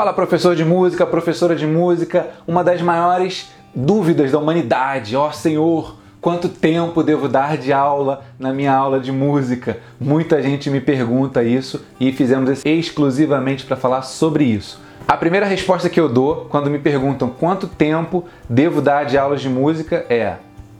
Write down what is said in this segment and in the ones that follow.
Fala, professor de música, professora de música, uma das maiores dúvidas da humanidade. Ó oh, Senhor, quanto tempo devo dar de aula na minha aula de música? Muita gente me pergunta isso e fizemos isso exclusivamente para falar sobre isso. A primeira resposta que eu dou quando me perguntam quanto tempo devo dar de aulas de música é: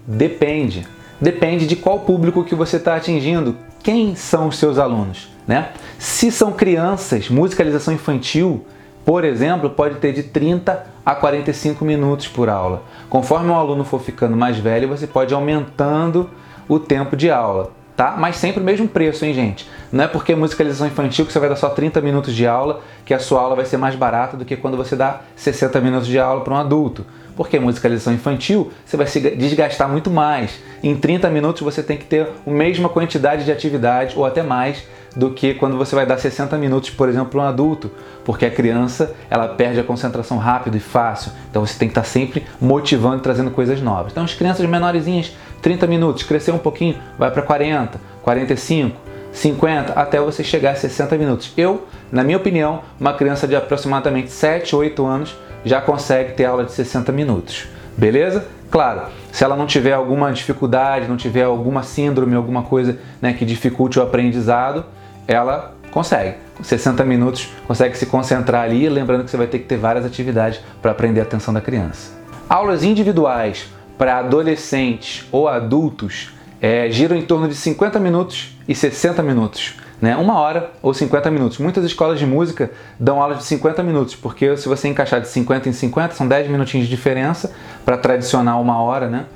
depende. Depende de qual público que você está atingindo, quem são os seus alunos, né? Se são crianças, musicalização infantil, por exemplo, pode ter de 30 a 45 minutos por aula. Conforme o aluno for ficando mais velho, você pode aumentando o tempo de aula, tá? Mas sempre o mesmo preço, hein, gente? Não é porque musicalização infantil que você vai dar só 30 minutos de aula que a sua aula vai ser mais barata do que quando você dá 60 minutos de aula para um adulto. Porque musicalização infantil você vai se desgastar muito mais. Em 30 minutos você tem que ter a mesma quantidade de atividade ou até mais do que quando você vai dar 60 minutos, por exemplo, para um adulto, porque a criança ela perde a concentração rápido e fácil. Então você tem que estar sempre motivando e trazendo coisas novas. Então as crianças menorzinhas, 30 minutos, crescer um pouquinho, vai para 40, 45, 50 até você chegar a 60 minutos. Eu, na minha opinião, uma criança de aproximadamente 7, 8 anos já consegue ter aula de 60 minutos. Beleza? Claro, se ela não tiver alguma dificuldade, não tiver alguma síndrome, alguma coisa né, que dificulte o aprendizado, ela consegue. Com 60 minutos consegue se concentrar ali, lembrando que você vai ter que ter várias atividades para aprender a atenção da criança. Aulas individuais para adolescentes ou adultos é, giram em torno de 50 minutos e 60 minutos né? Uma hora ou 50 minutos. Muitas escolas de música dão aula de 50 minutos, porque se você encaixar de 50 em 50, são 10 minutinhos de diferença para tradicional uma hora, né?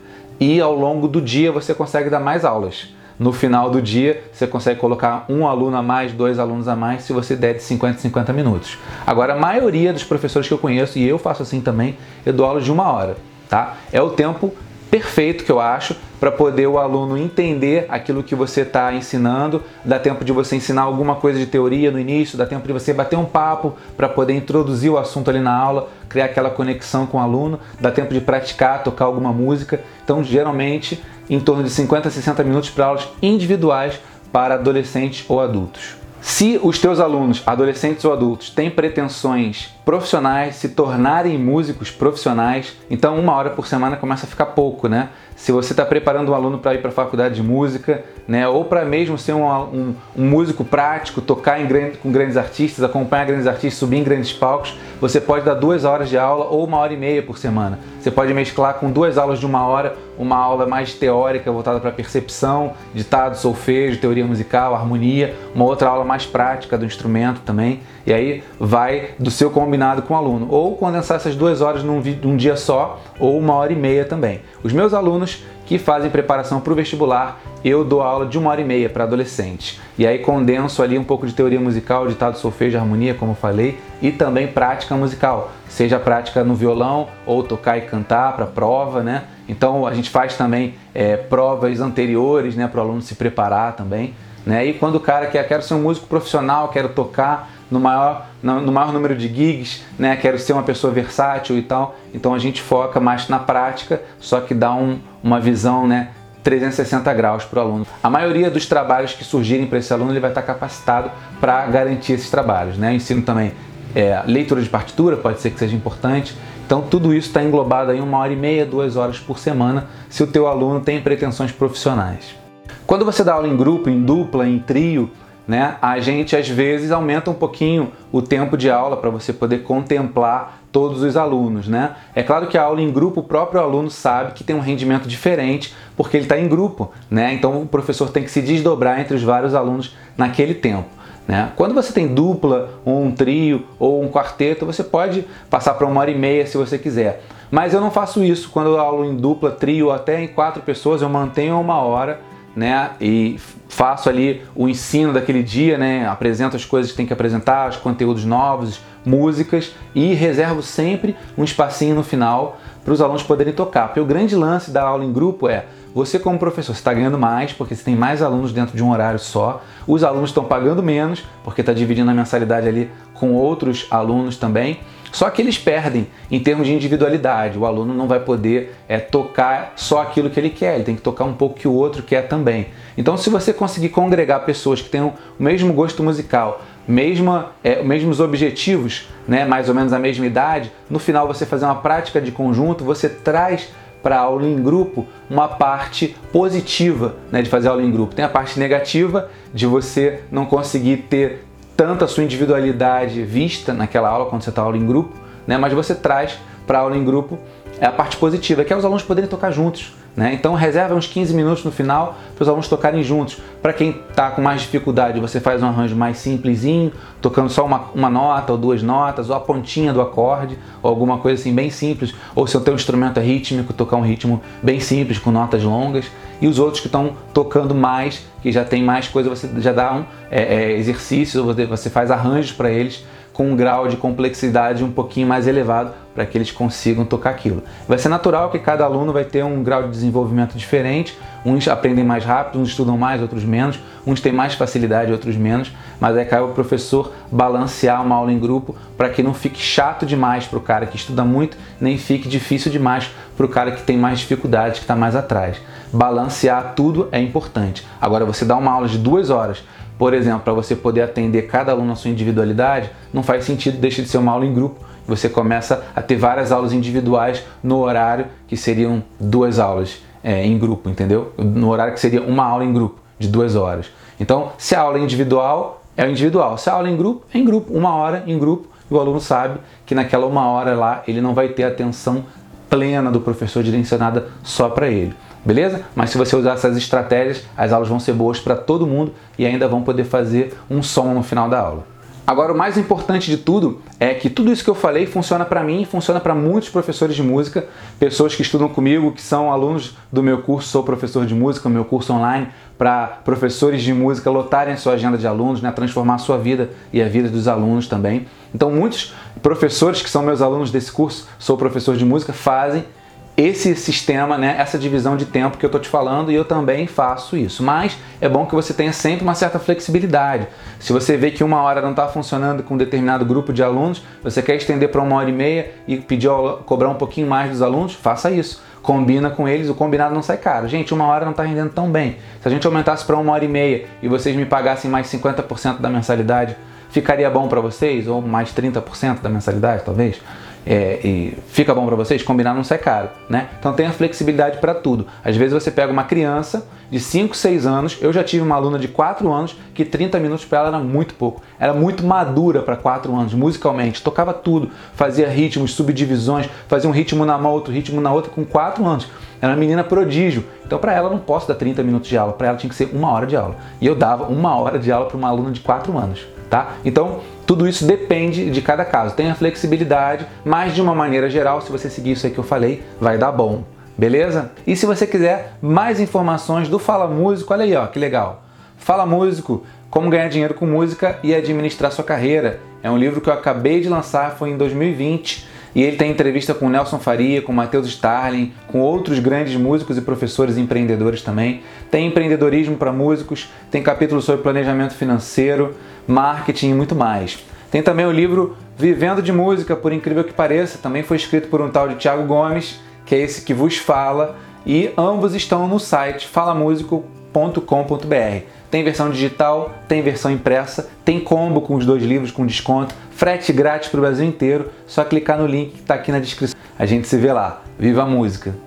E ao longo do dia você consegue dar mais aulas. No final do dia, você consegue colocar um aluno a mais, dois alunos a mais, se você der de 50 em 50 minutos. Agora, a maioria dos professores que eu conheço, e eu faço assim também, eu dou aula de uma hora, tá? É o tempo perfeito que eu acho para poder o aluno entender aquilo que você está ensinando, dá tempo de você ensinar alguma coisa de teoria no início, dá tempo de você bater um papo para poder introduzir o assunto ali na aula, criar aquela conexão com o aluno, dá tempo de praticar, tocar alguma música. Então, geralmente, em torno de 50 a 60 minutos para aulas individuais para adolescentes ou adultos. Se os teus alunos, adolescentes ou adultos, têm pretensões profissionais, se tornarem músicos profissionais, então uma hora por semana começa a ficar pouco, né? Se você está preparando um aluno para ir para a faculdade de música, né, ou para mesmo ser um, um, um, músico prático, tocar grande, com grandes artistas, acompanhar grandes artistas, subir em grandes palcos, você pode dar duas horas de aula ou uma hora e meia por semana. Você pode mesclar com duas aulas de uma hora, uma aula mais teórica voltada para percepção, ditado, solfejo, teoria musical, harmonia, uma outra aula mais prática do instrumento também. E aí vai do seu combinado com o aluno. Ou condensar essas duas horas num, num dia só, ou uma hora e meia também. Os meus alunos que fazem preparação para o vestibular, eu dou aula de uma hora e meia para adolescentes. E aí condenso ali um pouco de teoria musical, ditado, solfejo, harmonia, como falei, e também prática musical, seja prática no violão ou tocar e cantar para prova, né? Então a gente faz também é, provas anteriores, né, para o aluno se preparar também. Né? E quando o cara quer, quero ser um músico profissional, quero tocar, no maior, no maior número de gigs, né? Quero ser uma pessoa versátil e tal. Então a gente foca mais na prática, só que dá um, uma visão, né? 360 graus para o aluno. A maioria dos trabalhos que surgirem para esse aluno ele vai estar capacitado para garantir esses trabalhos. Né? Eu ensino também é, leitura de partitura, pode ser que seja importante. Então tudo isso está englobado em uma hora e meia, duas horas por semana, se o teu aluno tem pretensões profissionais. Quando você dá aula em grupo, em dupla, em trio, né, a gente às vezes aumenta um pouquinho o tempo de aula para você poder contemplar todos os alunos. Né? É claro que a aula em grupo, o próprio aluno sabe que tem um rendimento diferente porque ele está em grupo. Né? Então o professor tem que se desdobrar entre os vários alunos naquele tempo. Né? Quando você tem dupla, ou um trio ou um quarteto, você pode passar para uma hora e meia se você quiser. Mas eu não faço isso quando eu aula em dupla, trio, até em quatro pessoas, eu mantenho uma hora né? E faço ali o ensino daquele dia, né? Apresento as coisas que tem que apresentar, os conteúdos novos, músicas e reservo sempre um espacinho no final para os alunos poderem tocar. Porque o grande lance da aula em grupo é você como professor está ganhando mais porque você tem mais alunos dentro de um horário só. Os alunos estão pagando menos porque está dividindo a mensalidade ali com outros alunos também. Só que eles perdem em termos de individualidade. O aluno não vai poder é, tocar só aquilo que ele quer, ele tem que tocar um pouco que o outro quer também. Então, se você conseguir congregar pessoas que tenham o mesmo gosto musical mesma, é, mesmos objetivos, né, mais ou menos a mesma idade, no final você fazer uma prática de conjunto, você traz para aula em grupo uma parte positiva né, de fazer aula em grupo. Tem a parte negativa de você não conseguir ter tanta sua individualidade vista naquela aula quando você está aula em grupo, né, mas você traz para a aula em grupo é a parte positiva, que é os alunos poderem tocar juntos. Né? Então reserva uns 15 minutos no final para os alunos tocarem juntos. Para quem está com mais dificuldade, você faz um arranjo mais simplesinho, tocando só uma, uma nota ou duas notas, ou a pontinha do acorde, ou alguma coisa assim bem simples. Ou se o teu instrumento é rítmico, tocar um ritmo bem simples, com notas longas. E os outros que estão tocando mais, que já tem mais coisa, você já dá um é, é, exercício, você faz arranjos para eles com um grau de complexidade um pouquinho mais elevado para que eles consigam tocar aquilo. Vai ser natural que cada aluno vai ter um grau de desenvolvimento diferente, uns aprendem mais rápido, uns estudam mais, outros menos, uns têm mais facilidade, outros menos, mas aí cabe o professor balancear uma aula em grupo para que não fique chato demais para o cara que estuda muito, nem fique difícil demais para o cara que tem mais dificuldade, que está mais atrás. Balancear tudo é importante. Agora, você dá uma aula de duas horas por exemplo, para você poder atender cada aluno na sua individualidade, não faz sentido deixar de ser uma aula em grupo. Você começa a ter várias aulas individuais no horário que seriam duas aulas é, em grupo, entendeu? No horário que seria uma aula em grupo, de duas horas. Então, se a aula é individual, é individual. Se a aula é em grupo, é em grupo. Uma hora em grupo, e o aluno sabe que naquela uma hora lá ele não vai ter atenção plena do professor direcionada só para ele beleza? Mas se você usar essas estratégias, as aulas vão ser boas para todo mundo e ainda vão poder fazer um som no final da aula. Agora, o mais importante de tudo é que tudo isso que eu falei funciona para mim, funciona para muitos professores de música, pessoas que estudam comigo, que são alunos do meu curso Sou Professor de Música, meu curso online, para professores de música lotarem a sua agenda de alunos, né, transformar a sua vida e a vida dos alunos também. Então, muitos professores que são meus alunos desse curso Sou Professor de Música fazem esse sistema, né, essa divisão de tempo que eu estou te falando e eu também faço isso. Mas é bom que você tenha sempre uma certa flexibilidade. Se você vê que uma hora não está funcionando com um determinado grupo de alunos, você quer estender para uma hora e meia e pedir cobrar um pouquinho mais dos alunos, faça isso. Combina com eles, o combinado não sai caro. Gente, uma hora não está rendendo tão bem. Se a gente aumentasse para uma hora e meia e vocês me pagassem mais 50% da mensalidade, ficaria bom para vocês? Ou mais 30% da mensalidade, talvez? É, e fica bom para vocês, combinar não sai caro, né? Então tenha flexibilidade para tudo. Às vezes você pega uma criança de 5, 6 anos, eu já tive uma aluna de 4 anos que 30 minutos para ela era muito pouco. Era muito madura para 4 anos, musicalmente, tocava tudo, fazia ritmos, subdivisões, fazia um ritmo na mão, outro ritmo na outra com 4 anos. Era uma menina prodígio. Então para ela não posso dar 30 minutos de aula, para ela tinha que ser uma hora de aula. E eu dava uma hora de aula para uma aluna de 4 anos, tá? Então tudo isso depende de cada caso. Tenha flexibilidade, mas de uma maneira geral, se você seguir isso aí que eu falei, vai dar bom. Beleza? E se você quiser mais informações do Fala Músico, olha aí, ó, que legal. Fala Músico, como ganhar dinheiro com música e administrar sua carreira. É um livro que eu acabei de lançar, foi em 2020, e ele tem entrevista com Nelson Faria, com Matheus Starling, com outros grandes músicos e professores empreendedores também. Tem empreendedorismo para músicos, tem capítulo sobre planejamento financeiro, marketing e muito mais. Tem também o livro Vivendo de Música, por incrível que pareça, também foi escrito por um tal de Tiago Gomes, que é esse que vos fala, e ambos estão no site falamusico.com.br. Tem versão digital, tem versão impressa, tem combo com os dois livros com desconto, frete grátis para o Brasil inteiro. Só clicar no link que está aqui na descrição. A gente se vê lá. Viva a música!